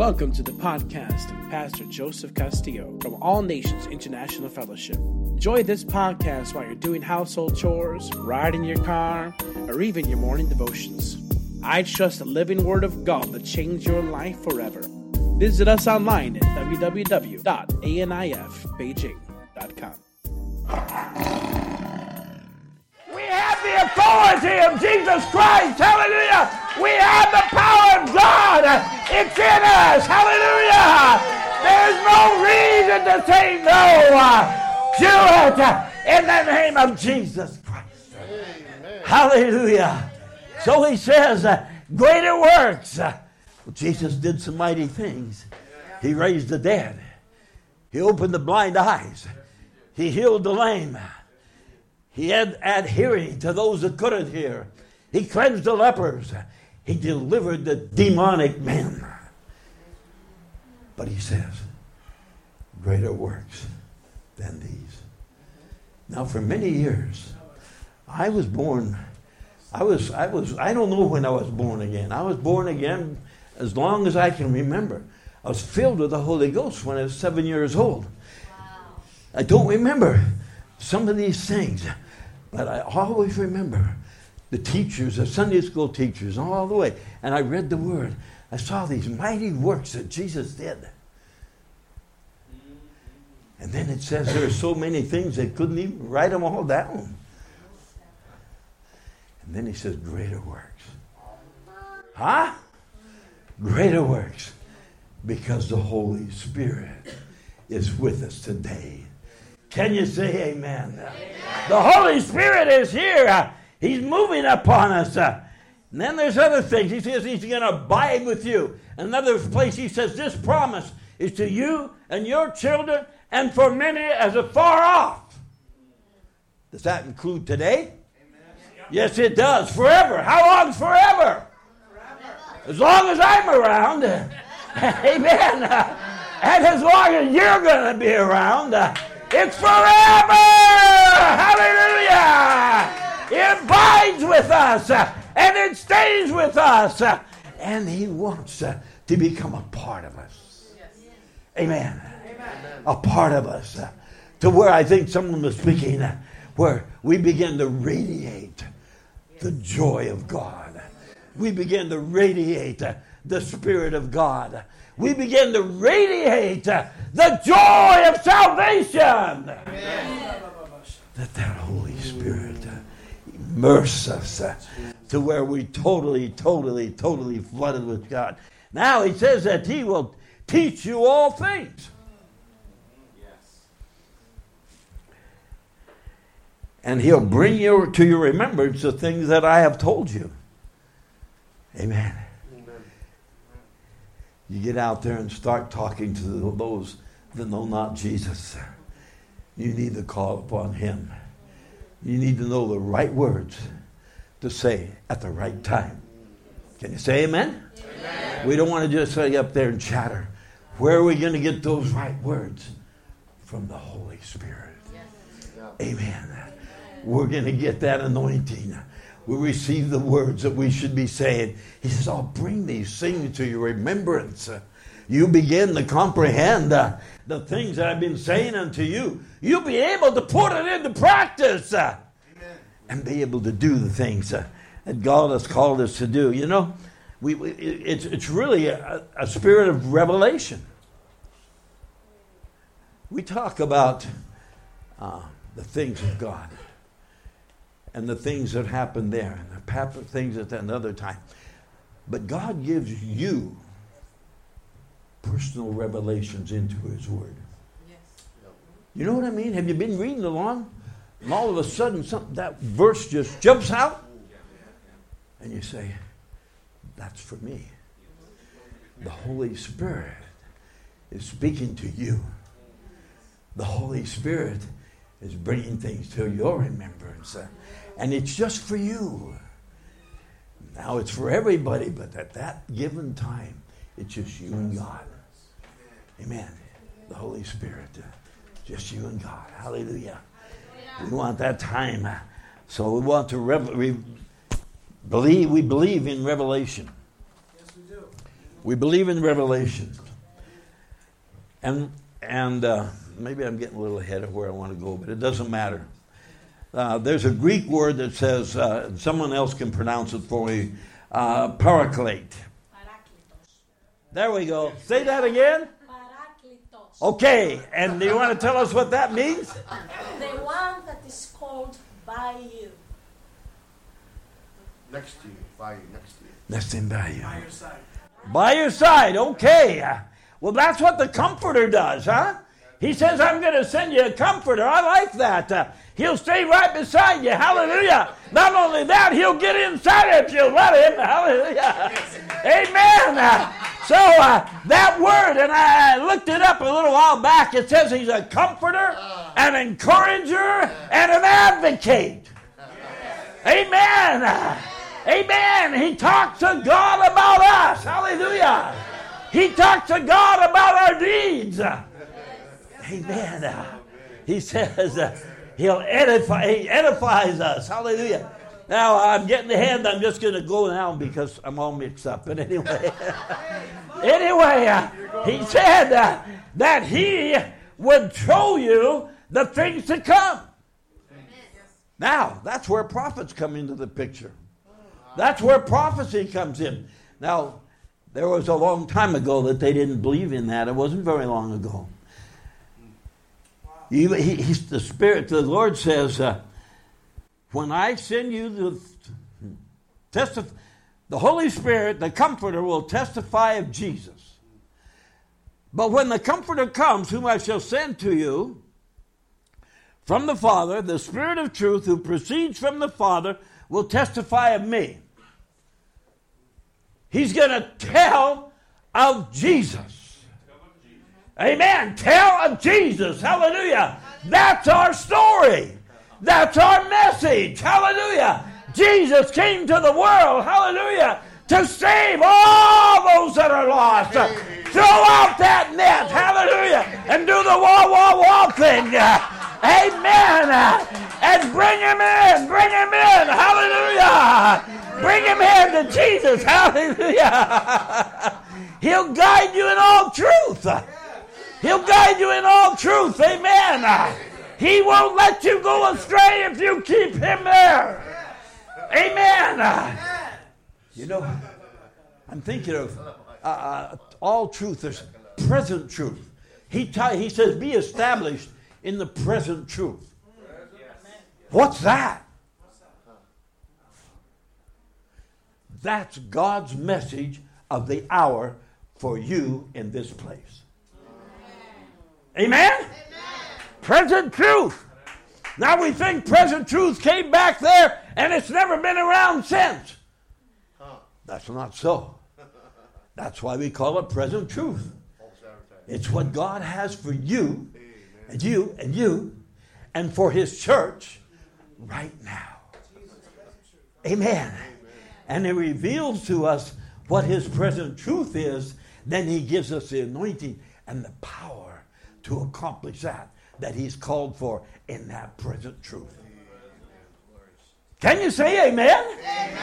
Welcome to the podcast of Pastor Joseph Castillo from All Nations International Fellowship. Enjoy this podcast while you're doing household chores, riding your car, or even your morning devotions. I trust the living Word of God to change your life forever. Visit us online at www.anifbeijing.com. We have the authority of Jesus Christ. Hallelujah. We have the power of God. It's in us. Hallelujah. There's no reason to say no. Do it in the name of Jesus Christ. Hallelujah. So he says, uh, greater works. Uh, Jesus did some mighty things. He raised the dead. He opened the blind eyes. He healed the lame. He had, had hearing to those that couldn't hear. He cleansed the lepers. He delivered the demonic men. But he says, greater works than these. Now, for many years, I was born. I was, I was, I don't know when I was born again. I was born again as long as I can remember. I was filled with the Holy Ghost when I was seven years old. I don't remember some of these things, but I always remember the teachers, the Sunday school teachers, all the way. And I read the Word. I saw these mighty works that Jesus did. And then it says there are so many things they couldn't even write them all down. And then he says, greater works. Huh? Greater works. Because the Holy Spirit is with us today. Can you say amen? amen? The Holy Spirit is here. He's moving upon us. And then there's other things. He says he's going to abide with you. Another place he says this promise is to you and your children and for many as afar off. Does that include today? Yes, it does. Forever. How long forever? As long as I'm around. Amen. and as long as you're going to be around, it's forever. Hallelujah. It abides with us stays with us. Uh, and He wants uh, to become a part of us. Amen. A part of us. Uh, to where I think someone was speaking, where we begin to radiate the joy of God. We begin to radiate the Spirit of God. We begin to radiate the joy of salvation. That that Holy Spirit immerse us to where we totally, totally, totally flooded with God. Now he says that he will teach you all things. And he'll bring you to your remembrance the things that I have told you. Amen. Amen. You get out there and start talking to those that know not Jesus. You need to call upon him. You need to know the right words to say at the right time. Can you say amen? amen. We don't want to just say up there and chatter. Where are we going to get those right words? From the Holy Spirit. Yes. Amen. We're going to get that anointing. We receive the words that we should be saying. He says, I'll bring these things to your remembrance. You begin to comprehend uh, the things that I've been saying unto you. You'll be able to put it into practice uh, and be able to do the things uh, that God has called us to do. You know, we, we it's, it's really a, a spirit of revelation. We talk about uh, the things of God and the things that happen there and the things at another time. But God gives you personal revelations into His Word. You know what I mean? Have you been reading along? And all of a sudden, something, that verse just jumps out, and you say, That's for me. The Holy Spirit is speaking to you. The Holy Spirit is bringing things to your remembrance. And it's just for you. Now it's for everybody, but at that given time, it's just you and God. Amen. The Holy Spirit. Just you and God. Hallelujah. We want that time. Uh, so we want to rev- we believe. We believe in revelation. Yes, we do. We believe in revelation. And, and uh, maybe I'm getting a little ahead of where I want to go, but it doesn't matter. Uh, there's a Greek word that says, uh, someone else can pronounce it for me, uh, paraclete. There we go. Say that again. Okay, and do you want to tell us what that means? The one that is called by you. Next to you, by you, next to you. Next in by you. By your side. By your side, okay. Well, that's what the comforter does, huh? He says, I'm going to send you a comforter. I like that. Uh, he'll stay right beside you. Hallelujah. Not only that, he'll get inside if you let him. Hallelujah. Amen. Uh, so uh, that word, and I looked it up a little while back, it says he's a comforter, an encourager, and an advocate. Amen. Amen. He talks to God about us. Hallelujah. He talks to God about our needs. Amen. He says uh, he'll edify, he edifies us. Hallelujah. Now I'm getting ahead. I'm just going to go now because I'm all mixed up. But anyway, anyway, uh, he said uh, that he would show you the things to come. Now that's where prophets come into the picture. That's where prophecy comes in. Now, there was a long time ago that they didn't believe in that. It wasn't very long ago. He, he, the Spirit, the Lord says, uh, when I send you the testify, the Holy Spirit, the Comforter, will testify of Jesus. But when the Comforter comes, whom I shall send to you from the Father, the Spirit of truth, who proceeds from the Father, will testify of me. He's going to tell of Jesus. Amen. Tell of Jesus. Hallelujah. That's our story. That's our message. Hallelujah. Jesus came to the world. Hallelujah. To save all those that are lost. Throw out that net. Hallelujah. And do the wall, wall, wall thing. Amen. And bring him in. Bring him in. Hallelujah. Bring him in to Jesus. Hallelujah. He'll guide you in all truth. He'll guide you in all truth. Amen. He won't let you go astray if you keep him there. Amen. You know, I'm thinking of uh, uh, all truth. There's present truth. He, t- he says, be established in the present truth. What's that? That's God's message of the hour for you in this place. Amen? Present truth. Now we think present truth came back there and it's never been around since. That's not so. That's why we call it present truth. It's what God has for you and you and you and for His church right now. Amen. And He reveals to us what His present truth is. Then He gives us the anointing and the power to accomplish that that he's called for in that present truth. Can you say amen? amen?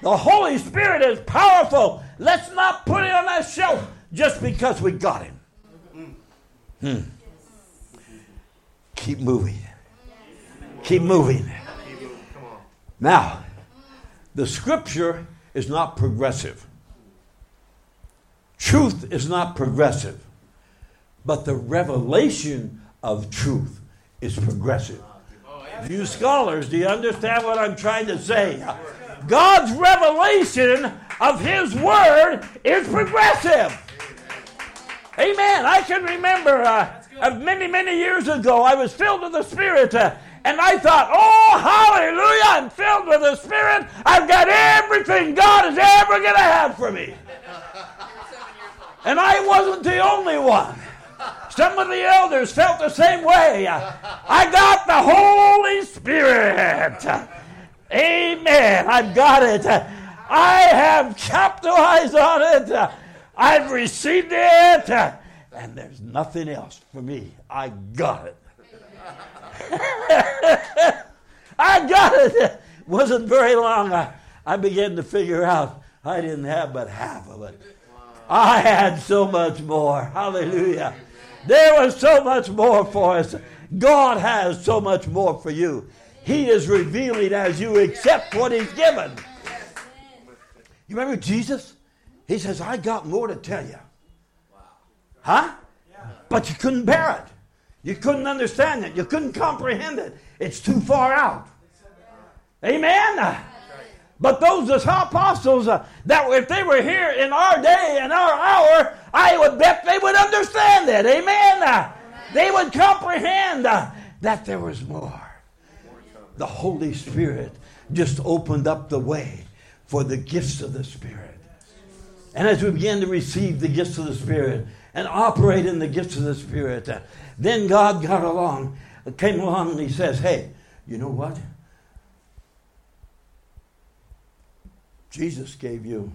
The Holy Spirit is powerful. Let's not put it on that shelf just because we got him. Hmm. Keep moving. Keep moving. Now, the scripture is not progressive. Truth is not progressive. But the revelation of truth is progressive. You scholars, do you understand what I'm trying to say? God's revelation of His Word is progressive. Amen. I can remember uh, many, many years ago, I was filled with the Spirit. Uh, and I thought, oh, hallelujah, I'm filled with the Spirit. I've got everything God is ever going to have for me. And I wasn't the only one. Some of the elders felt the same way. I got the Holy Spirit. Amen. I've got it. I have capitalized on it. I've received it. And there's nothing else for me. I got it. I got it. Wasn't very long. I, I began to figure out I didn't have but half of it. I had so much more. Hallelujah. There was so much more for us. God has so much more for you. He is revealing as you accept what He's given. You remember Jesus? He says, I got more to tell you. Huh? But you couldn't bear it. You couldn't understand it. You couldn't comprehend it. It's too far out. Amen. But those apostles, uh, that if they were here in our day and our hour, I would bet they would understand it. Amen. Uh, they would comprehend uh, that there was more. The Holy Spirit just opened up the way for the gifts of the Spirit. And as we began to receive the gifts of the Spirit and operate in the gifts of the Spirit, uh, then God got along, came along, and He says, Hey, you know what? Jesus gave you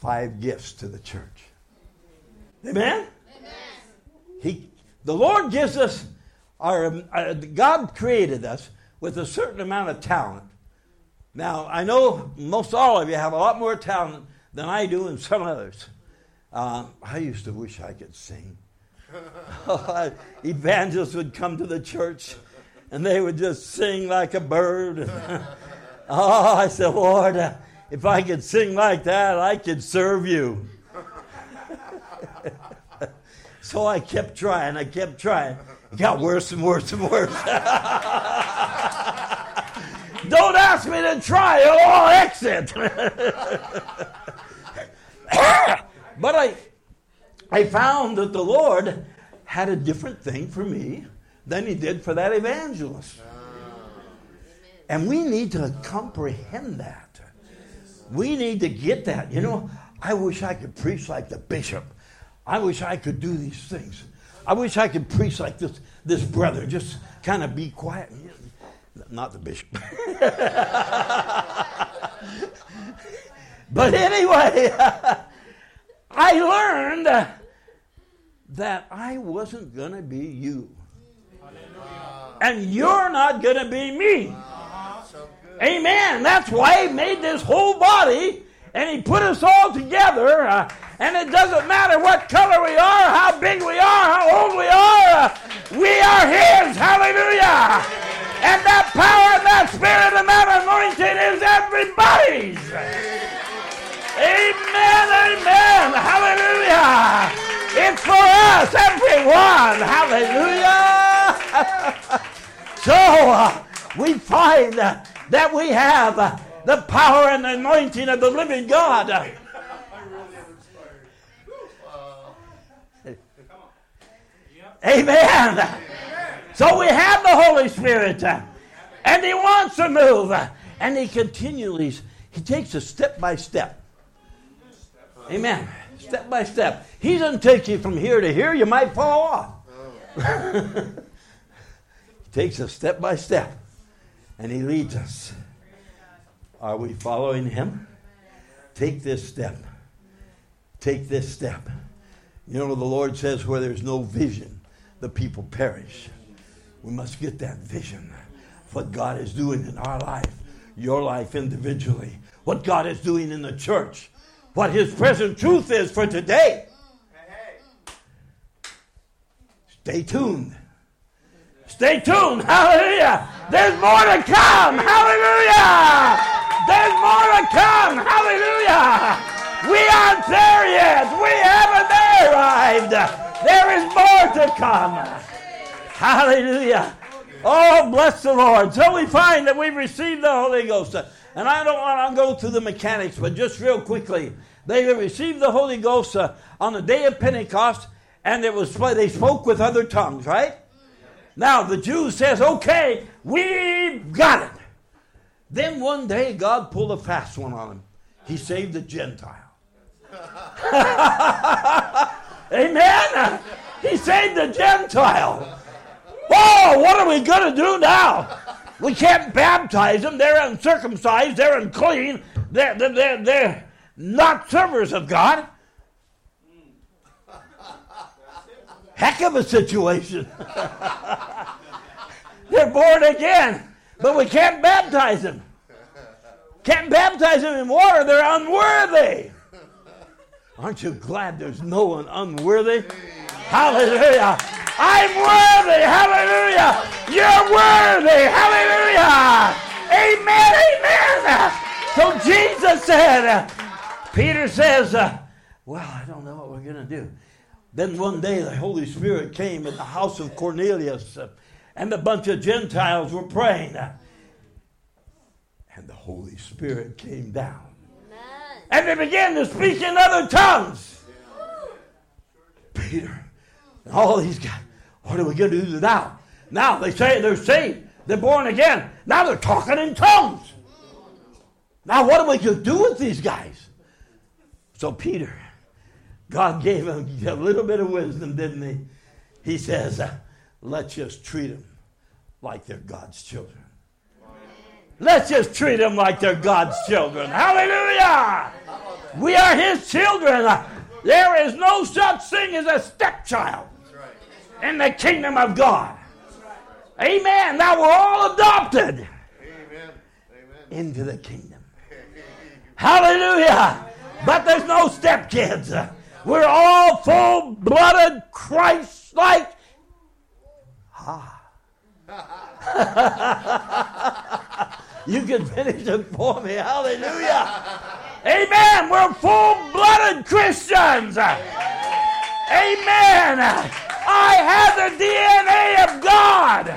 five gifts to the church. Amen? Amen. He, the Lord gives us, our, uh, God created us with a certain amount of talent. Now, I know most all of you have a lot more talent than I do and some others. Uh, I used to wish I could sing. Evangelists would come to the church and they would just sing like a bird. Oh, I said, Lord, uh, if I could sing like that, I could serve you. so I kept trying, I kept trying. It got worse and worse and worse. Don't ask me to try, or I'll exit. but I, I found that the Lord had a different thing for me than he did for that evangelist. And we need to comprehend that. We need to get that. You know, I wish I could preach like the bishop. I wish I could do these things. I wish I could preach like this, this brother, just kind of be quiet. Not the bishop. but anyway, I learned that I wasn't going to be you. And you're not going to be me. Amen. That's why He made this whole body and He put us all together. Uh, and it doesn't matter what color we are, how big we are, how old we are, uh, we are His. Hallelujah. And that power and that spirit and that anointing is everybody's. Amen. Amen. Hallelujah. It's for us, everyone. Hallelujah. so uh, we find that we have uh, the power and the anointing of the living God. Amen. So we have the Holy Spirit, uh, and He wants to move, uh, and He continually, He takes us step by step. Amen. Step by step. He doesn't take you from here to here, you might fall off. he takes us step by step and He leads us. Are we following Him? Take this step. Take this step. You know, the Lord says, where there's no vision, the people perish. We must get that vision of what God is doing in our life, your life individually, what God is doing in the church, what His present truth is for today. Stay tuned. Stay tuned. Hallelujah. There's more to come. Hallelujah. There's more to come. Hallelujah. We aren't there yet. We haven't arrived. There is more to come. Hallelujah. Oh, bless the Lord. So we find that we've received the Holy Ghost. And I don't want to go through the mechanics, but just real quickly. They received the Holy Ghost uh, on the day of Pentecost, and it was they spoke with other tongues, right? Now the Jew says, okay, we've got it. Then one day God pulled a fast one on him. He saved a Gentile. Amen. He saved a Gentile. Oh, what are we going to do now? We can't baptize them. They're uncircumcised. They're unclean. They're, they're, they're not servers of God. Heck of a situation. They're born again, but we can't baptize them. Can't baptize them in water, they're unworthy. Aren't you glad there's no one unworthy? Hallelujah. I'm worthy. Hallelujah. You're worthy. Hallelujah. Amen. Amen. So Jesus said, Peter says, uh, Well, I don't know what we're going to do. Then one day the Holy Spirit came at the house of Cornelius, uh, and a bunch of Gentiles were praying. Uh, and the Holy Spirit came down. And they began to speak in other tongues. Peter, and all these guys, what are we going to do now? Now they say they're saved, they're born again. Now they're talking in tongues. Now what are we going to do with these guys? So Peter, God gave him a little bit of wisdom, didn't he? He says, uh, let's just treat them like they're God's children. Let's just treat them like they're God's children. Hallelujah! We are His children. There is no such thing as a stepchild in the kingdom of God. Amen. Now we're all adopted into the kingdom. Hallelujah. But there's no stepkids. We're all full blooded, Christ like. Ah. you can finish it for me. Hallelujah. Amen. We're full blooded Christians. Amen. I have the DNA of God.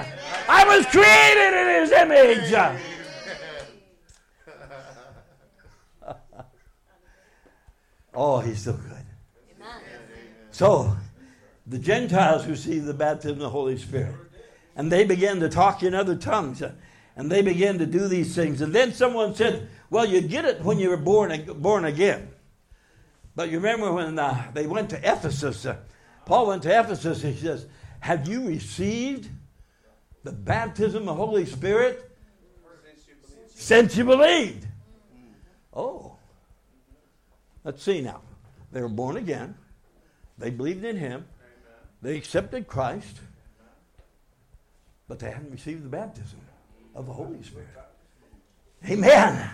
I was created in His image. oh, He's so good. So, the Gentiles received the baptism of the Holy Spirit. And they began to talk in other tongues. And they began to do these things. And then someone said, Well, you get it when you were born, born again. But you remember when uh, they went to Ephesus, uh, Paul went to Ephesus, he says, Have you received the baptism of the Holy Spirit? Since you believed. Oh. Let's see now. They were born again. They believed in him. They accepted Christ. But they hadn't received the baptism of the Holy Spirit. Amen.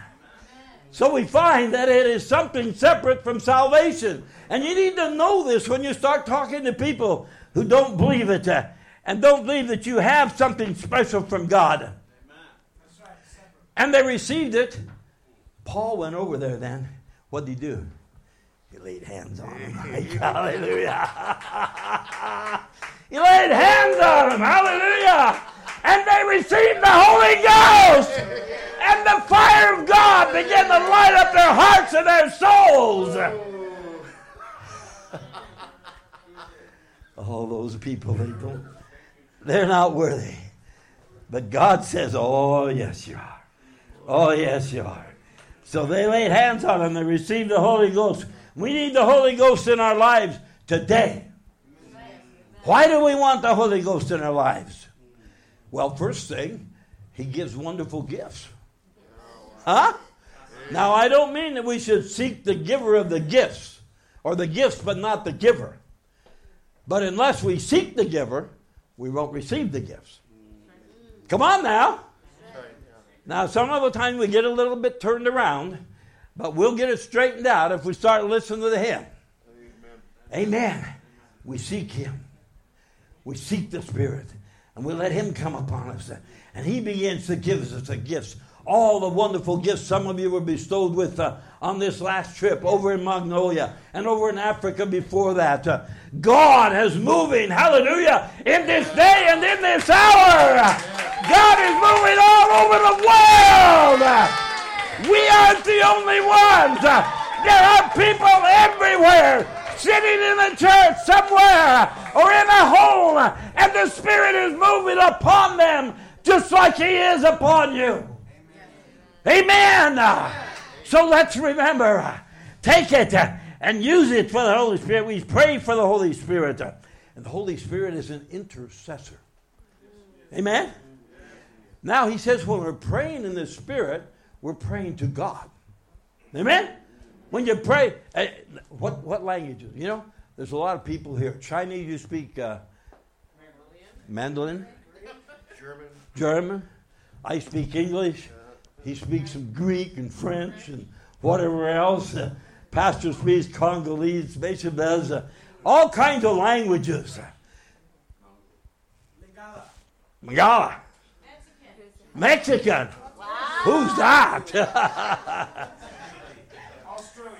So we find that it is something separate from salvation. And you need to know this when you start talking to people who don't believe it uh, and don't believe that you have something special from God. And they received it. Paul went over there then. What did he do? He laid hands on them. Hallelujah. he laid hands on them. Hallelujah. And they received the Holy Ghost. And the fire of God began to light up their hearts and their souls. All those people, they don't, they're not worthy. But God says, Oh, yes, you are. Oh, yes, you are. So they laid hands on them. They received the Holy Ghost. We need the Holy Ghost in our lives today. Why do we want the Holy Ghost in our lives? Well, first thing, He gives wonderful gifts. Huh? Now, I don't mean that we should seek the giver of the gifts, or the gifts but not the giver. But unless we seek the giver, we won't receive the gifts. Come on now. Now, some of the time we get a little bit turned around, but we'll get it straightened out if we start listening to Him. Amen. Amen. We seek Him. We seek the Spirit, and we let Him come upon us. And He begins to give us the gifts all the wonderful gifts some of you were bestowed with uh, on this last trip over in Mongolia and over in Africa before that. Uh, God is moving, hallelujah, in this day and in this hour. God is moving all over the world. We aren't the only ones. There are people everywhere sitting in a church somewhere or in a home, and the Spirit is moving upon them just like He is upon you. Amen. So let's remember, take it and use it for the Holy Spirit. We pray for the Holy Spirit. And the Holy Spirit is an intercessor. Amen. Now he says when we're praying in the Spirit, we're praying to God. Amen. When you pray, uh, what what languages? You know, there's a lot of people here. Chinese, you speak uh, Mandarin, German. German. I speak English. He speaks some Greek and French and whatever else. Uh, Pastor speaks Congolese, Bishop does uh, all kinds of languages. Magala. Mexican, Mexican. Who's that? Australian.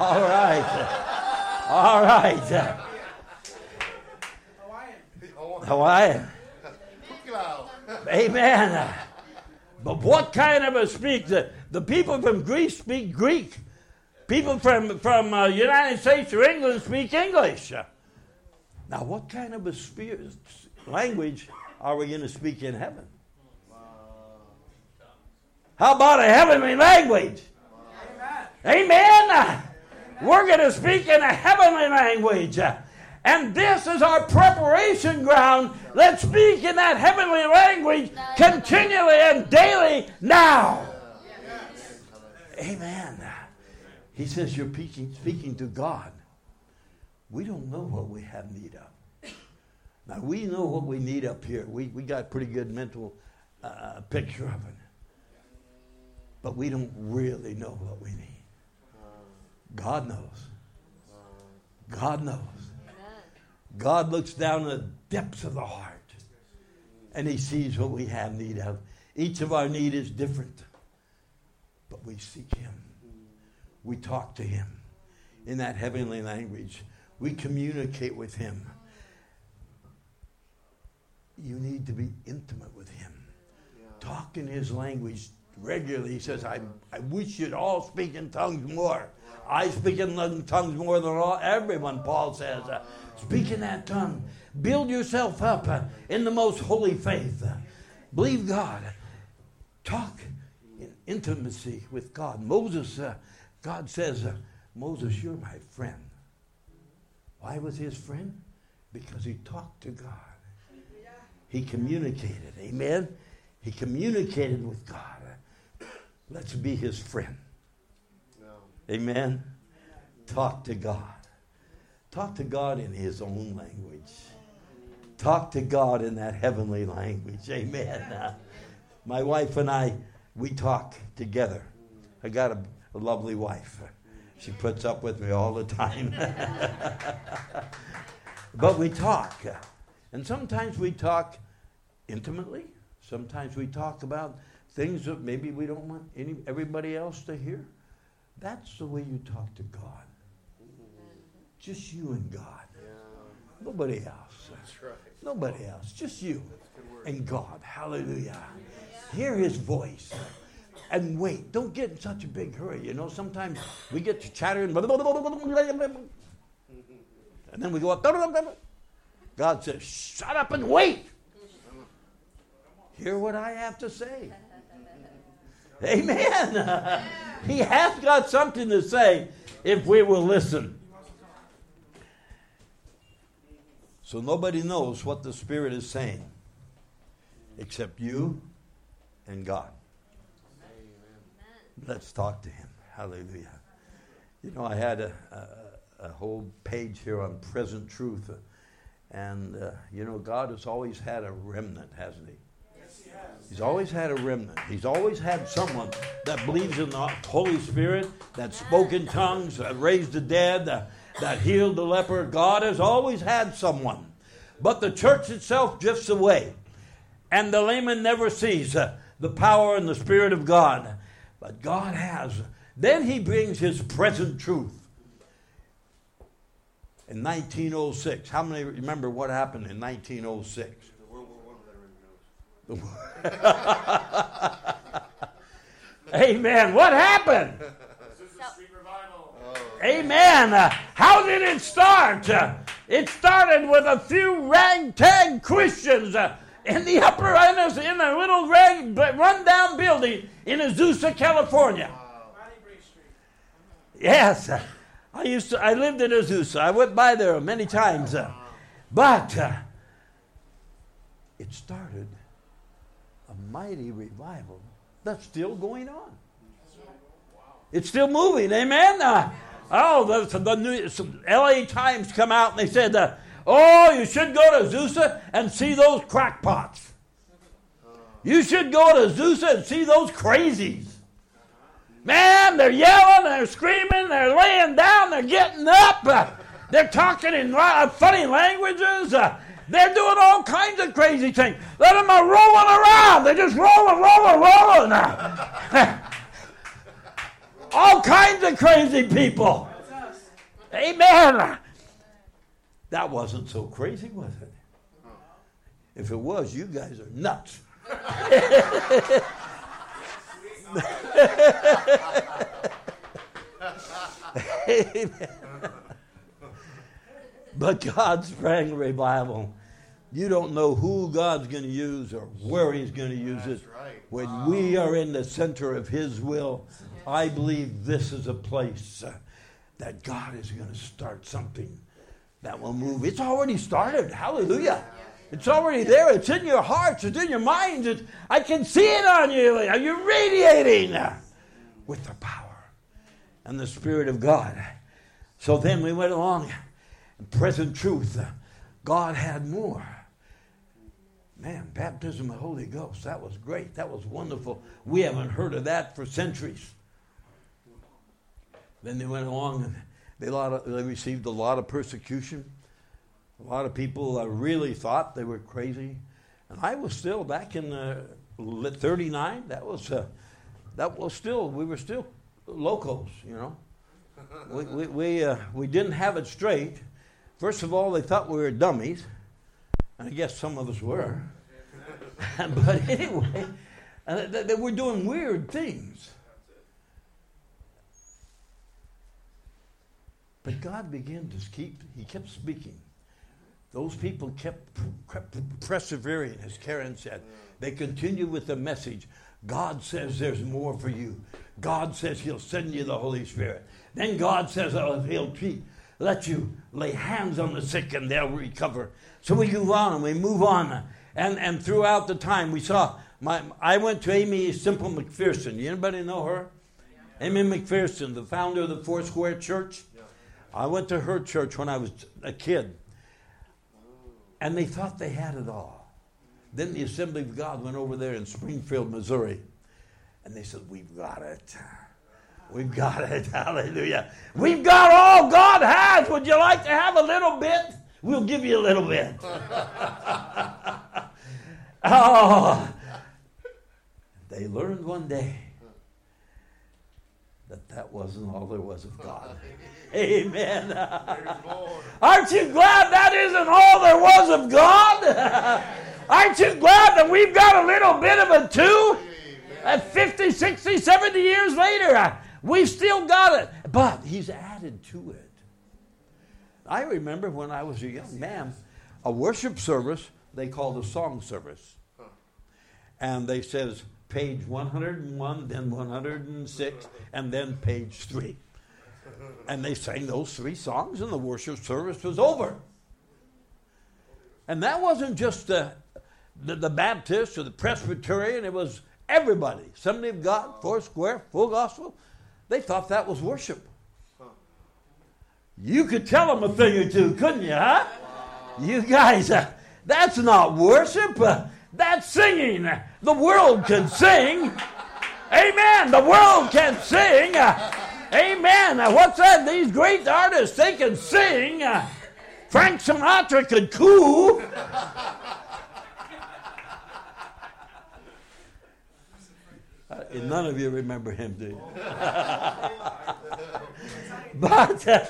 all right. All right. Hawaiian. Hawaiian. Amen. But what kind of a speak? The, the people from Greece speak Greek. People from from uh, United States or England speak English. Now, what kind of a spe- language are we going to speak in heaven? How about a heavenly language? Amen. We're going to speak in a heavenly language. And this is our preparation ground. Let's speak in that heavenly language continually and daily now. Amen. He says you're speaking, speaking to God. We don't know what we have need of. Now, we know what we need up here. We, we got a pretty good mental uh, picture of it. But we don't really know what we need. God knows. God knows. God looks down in the depths of the heart and He sees what we have need of. Each of our need is different, but we seek Him. We talk to Him in that heavenly language. We communicate with Him. You need to be intimate with Him. Talk in His language regularly. He says, I, I wish you'd all speak in tongues more. I speak in tongues more than all, everyone, Paul says. Uh, speak in that tongue. Build yourself up uh, in the most holy faith. Uh, believe God. Talk in intimacy with God. Moses, uh, God says, uh, Moses, you're my friend. Why was his friend? Because he talked to God. He communicated. Amen? He communicated with God. Let's be his friend. Amen. Talk to God. Talk to God in his own language. Talk to God in that heavenly language. Amen. Uh, my wife and I, we talk together. I got a, a lovely wife. She puts up with me all the time. but we talk. And sometimes we talk intimately. Sometimes we talk about things that maybe we don't want any, everybody else to hear. That's the way you talk to God. Just you and God. Nobody else. Nobody else. Just you and God. Hallelujah. Hear his voice. And wait. Don't get in such a big hurry. You know, sometimes we get to chattering. And then we go up. God says, shut up and wait. Hear what I have to say. Amen. he has got something to say if we will listen. So nobody knows what the Spirit is saying except you and God. Let's talk to Him. Hallelujah. You know, I had a, a, a whole page here on present truth. And, uh, you know, God has always had a remnant, hasn't He? He's always had a remnant. He's always had someone that believes in the Holy Spirit, that spoke in tongues, that raised the dead, that, that healed the leper. God has always had someone. But the church itself drifts away. And the layman never sees uh, the power and the Spirit of God. But God has. Then he brings his present truth. In 1906, how many remember what happened in 1906? Amen. What happened? Amen. Uh, how did it start? Uh, it started with a few ragtag Christians uh, in the upper in a, in a little rag, rundown building in Azusa, California. Yes, I used to. I lived in Azusa. I went by there many times, but it started mighty revival that's still going on. It's still moving, amen? Uh, oh, the, the new, LA Times come out and they said, uh, oh, you should go to Azusa and see those crackpots. You should go to Azusa and see those crazies. Man, They're yelling, they're screaming, they're laying down, they're getting up. Uh, they're talking in uh, funny languages. They're doing all kinds of crazy things. Let them are rolling around. They're just rolling, rolling, rolling. all kinds of crazy people. Amen. That wasn't so crazy, was it? If it was, you guys are nuts. Amen. But God sprang revival. You don't know who God's going to use or where He's going to use That's it. right. When Wow. we are in the center of His will, I believe this is a place uh, that God is going to start something that will move. It's already started. Hallelujah. It's already there. It's in your hearts. It's in your minds. It's, I can see it on you. Are You're radiating with the power and the Spirit of God. So then we went along. Present truth. God had more. Man, baptism of the Holy Ghost. That was great. That was wonderful. We haven't heard of that for centuries. Then they went along and they, of, they received a lot of persecution. A lot of people uh, really thought they were crazy. And I was still back in uh, 39. That was, uh, that was still, we were still locals, you know. We, we, we, uh, we didn't have it straight. First of all, they thought we were dummies. And I guess some of us were. but anyway, they, they were doing weird things. But God began to keep, He kept speaking. Those people kept, kept persevering, as Karen said. They continued with the message. God says there's more for you. God says He'll send you the Holy Spirit. Then God says oh, He'll treat, let you lay hands on the sick and they'll recover. So we move on and we move on. And, and throughout the time, we saw, my, I went to Aimee Semple McPherson. You anybody know her? Aimee McPherson, the founder of the Four Square Church. I went to her church when I was a kid. And they thought they had it all. Then the Assembly of God went over there in Springfield, Missouri. And they said, We've got it. We've got it. Hallelujah. We've got all God has. Would you like to have a little bit? We'll give you a little bit. oh. They learned one day that that wasn't all there was of God. Amen. Aren't you glad that isn't all there was of God? Aren't you glad that we've got a little bit of it too? At 50, 60, 70 years later, we've still got it. But He's added to it. I remember when I was a young man, a worship service they called a song service. And they says page 101, then 106, and then page 3. And they sang those three songs, and the worship service was over. And that wasn't just the, the, the Baptist or the Presbyterian, it was everybody. Assembly of God, Four Square, Full Gospel. They thought that was worship. You could tell them a thing or two, couldn't you, huh? You guys, uh, that's not worship. Uh, that's singing. The world can sing. Amen. The world can sing. Uh, amen. What's that? These great artists, they can sing. Uh, Frank Sinatra could coo. Uh, none of you remember him, do you? but uh,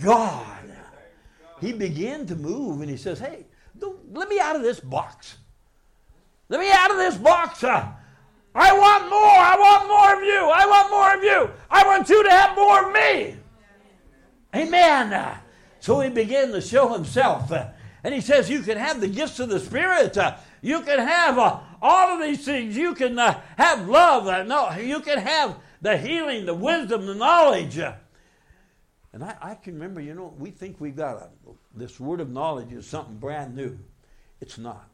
God, he began to move and he says, Hey, let me out of this box. Let me out of this box. Uh, I want more. I want more of you. I want more of you. I want you to have more of me. Amen. Uh, so he began to show himself. Uh, and he says, You can have the gifts of the Spirit. Uh, you can have uh, all of these things. You can uh, have love. Uh, no, you can have the healing, the wisdom, the knowledge. Uh, and I, I can remember, you know, we think we've got a, this word of knowledge is something brand new. It's not.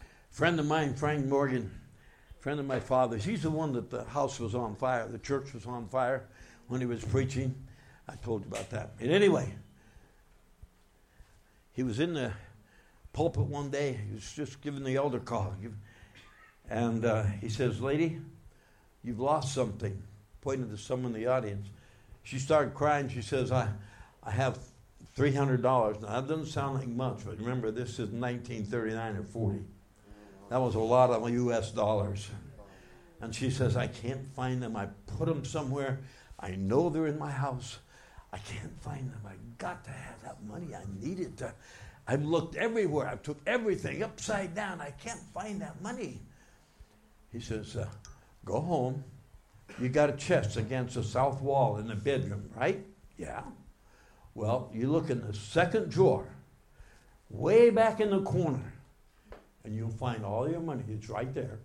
A friend of mine, Frank Morgan, friend of my father's, he's the one that the house was on fire, the church was on fire when he was preaching. I told you about that. And anyway, he was in the pulpit one day. He was just giving the elder call. And uh, he says, Lady, you've lost something. pointed to someone in the audience. She started crying. She says, I, I have $300. Now, that doesn't sound like much, but remember, this is 1939 or 40. That was a lot of U.S. dollars. And she says, I can't find them. I put them somewhere. I know they're in my house. I can't find them. I got to have that money. I need it. To, I've looked everywhere. I've took everything upside down. I can't find that money. He says, uh, Go home. You got a chest against the south wall in the bedroom, right? Yeah. Well, you look in the second drawer, way back in the corner, and you'll find all your money. It's right there.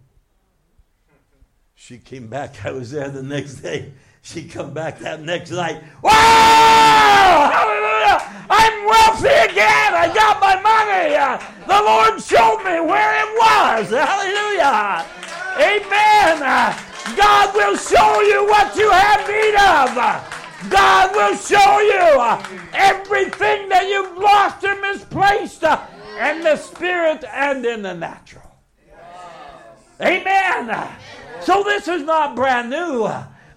She came back. I was there the next day. She come back that next night. Wow! Hallelujah! I'm wealthy again. I got my money. the Lord showed me where it was. Hallelujah! Amen. God will show you what you have need of. God will show you everything that you've lost and misplaced in the spirit and in the natural. Amen. So this is not brand new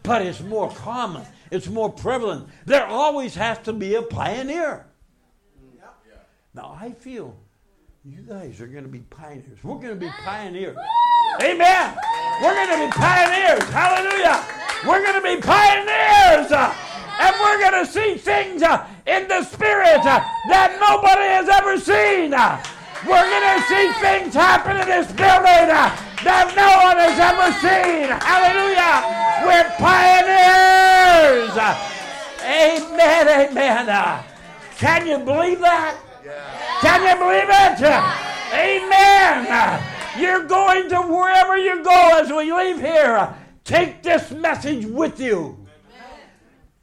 but it's more common, it's more prevalent. There always has to be a pioneer. Now, I feel you guys are going to be pioneers. We're going to be pioneers. Amen. We're going to be pioneers. Hallelujah. We're going to be pioneers. And we're going to see things in the spirit that nobody has ever seen. We're going to see things happen in this building that no one has ever seen. Hallelujah. We're pioneers. Amen, amen. Can you believe that? Can you believe it? Amen. You're going to wherever you go as we leave here. Take this message with you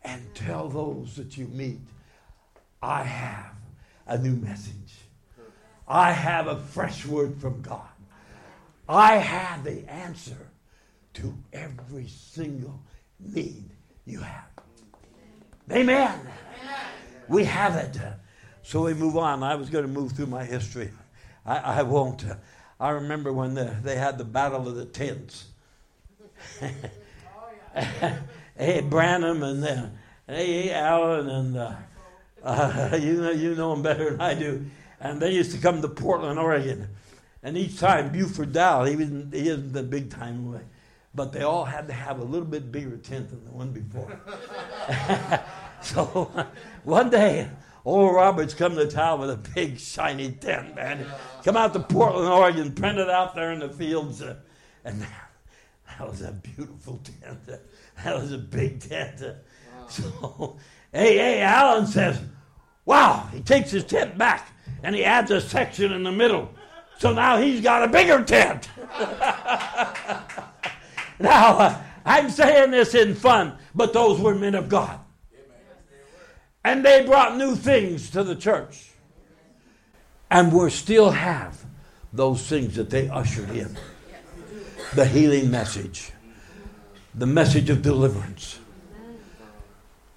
and tell those that you meet, I have a new message. I have a fresh word from God. I have the answer to every single need you have. Amen. We have it. So we move on. I was going to move through my history. I, I won't. I remember when the, they had the Battle of the Tents. hey, Branham and then hey, Allen and uh, uh, you know you know them better than I do and they used to come to Portland, Oregon. And each time, Buford Dow, he, wasn't, he isn't the big time way, but they all had to have a little bit bigger tent than the one before. so one day, Oral Roberts come to town with a big shiny tent, man. Come out to Portland, Oregon, print it out there in the fields. Uh, and that was a beautiful tent. That was a big tent. Wow. So, hey, hey, Allen says, wow, he takes his tent back and he adds a section in the middle. So now he's got a bigger tent. now, uh, I'm saying this in fun, but those were men of God. And they brought new things to the church. And we still have those things that they ushered in the healing message, the message of deliverance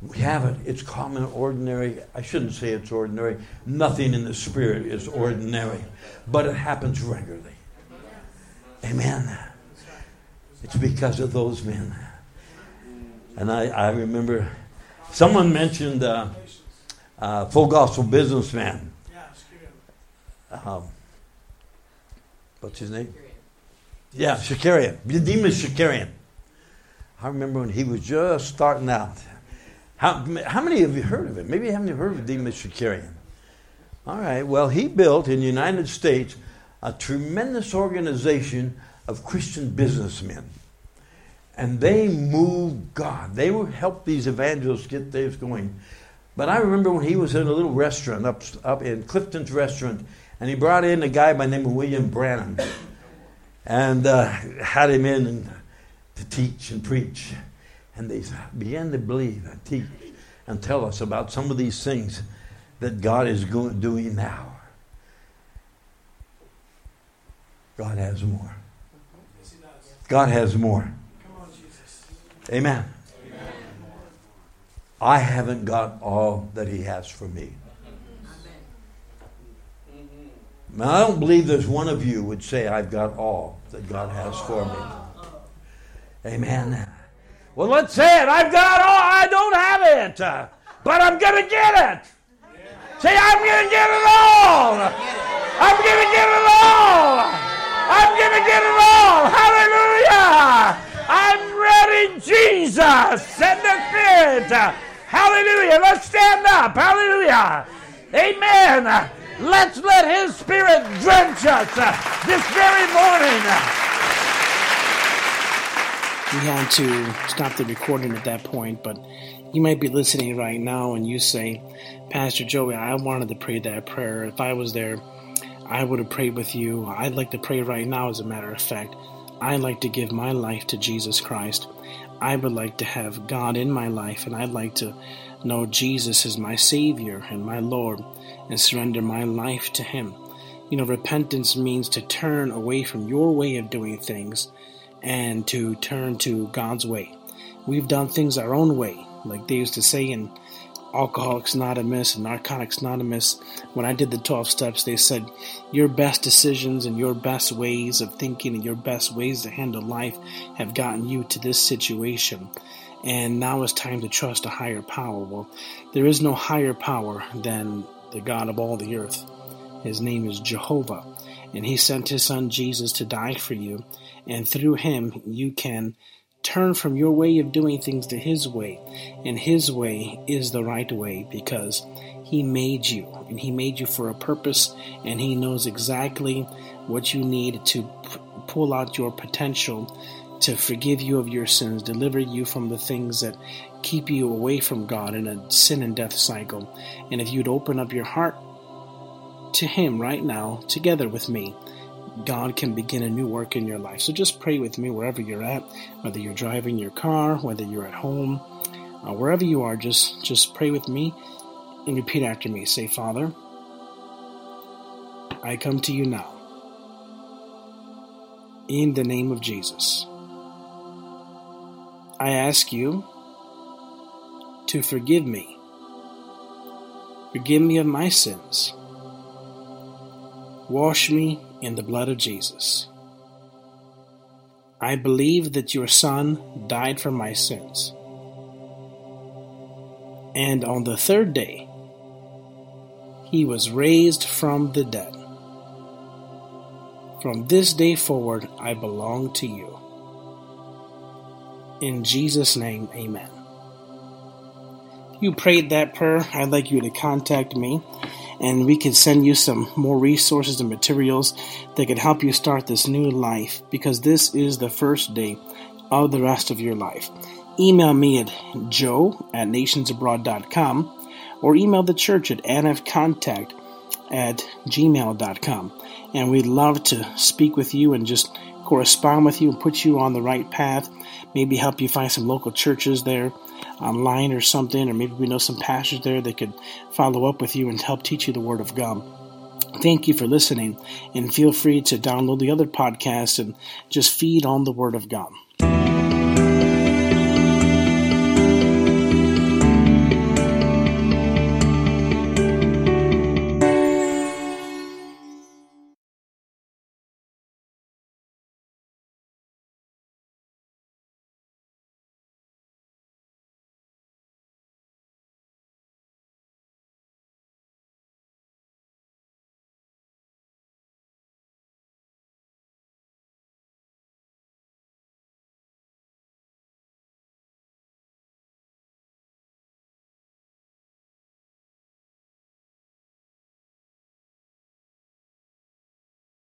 we have it. It's common, ordinary. I shouldn't say it's ordinary. Nothing in the Spirit is ordinary, but it happens regularly. Amen. It's because of those men. And I, I remember someone mentioned uh, uh, full gospel businessman. Um, what's his name? Yeah, Shakarian. Demos Shakarian. I remember when he was just starting out. How, how many of you heard of it? Maybe you haven't heard of Demos Shakarian. All right, well, he built in the United States a tremendous organization of Christian businessmen. And they moved God. They would help these evangelists get things going. But I remember when he was in a little restaurant up, up in Clifton's restaurant, and he brought in a guy by the name of William Branham and uh, had him in to teach and preach and they began to believe and teach and tell us about some of these things that God is going, doing now. God has more. God has more. Amen. I haven't got all that He has for me. Now, I don't believe there's one of you would say, I've got all that God has for me. Amen. Well, let's say it. I've got all, I don't have it, uh, but I'm going to get it. Say, I'm going to get it all. I'm going to get it all. I'm going to get it all. Hallelujah. I'm ready, Jesus. Send the fit. Hallelujah. Let's stand up. Hallelujah. Amen. Let's let His Spirit drench us uh, this very morning. We had to stop the recording at that point, but you might be listening right now and you say, Pastor Joey, I wanted to pray that prayer. If I was there, I would have prayed with you. I'd like to pray right now, as a matter of fact. I'd like to give my life to Jesus Christ. I would like to have God in my life, and I'd like to know Jesus as my Savior and my Lord and surrender my life to Him. You know, repentance means to turn away from your way of doing things and to turn to God's way. We've done things our own way, like they used to say in Alcoholics Anonymous and Narcotics Anonymous. When I did the 12 steps, they said your best decisions and your best ways of thinking and your best ways to handle life have gotten you to this situation. And now it's time to trust a higher power. Well, there is no higher power than the God of all the earth. His name is Jehovah. And he sent his son Jesus to die for you and through him you can turn from your way of doing things to his way. And his way is the right way because he made you and he made you for a purpose and he knows exactly what you need to p- pull out your potential to forgive you of your sins, deliver you from the things that keep you away from God in a sin and death cycle. And if you'd open up your heart to him right now together with me, God can begin a new work in your life. So just pray with me wherever you're at, whether you're driving your car, whether you're at home, uh, wherever you are. Just just pray with me and repeat after me. Say, Father, I come to you now in the name of Jesus. I ask you to forgive me. Forgive me of my sins. Wash me in the blood of Jesus. I believe that your Son died for my sins. And on the third day, he was raised from the dead. From this day forward, I belong to you. In Jesus' name, amen. You prayed that prayer, I'd like you to contact me and we can send you some more resources and materials that can help you start this new life because this is the first day of the rest of your life. Email me at joe at nationsabroad.com or email the church at nfcontact at gmail.com. And we'd love to speak with you and just correspond with you and put you on the right path. Maybe help you find some local churches there online or something, or maybe we know some pastors there that could follow up with you and help teach you the Word of God. Thank you for listening, and feel free to download the other podcasts and just feed on the Word of God.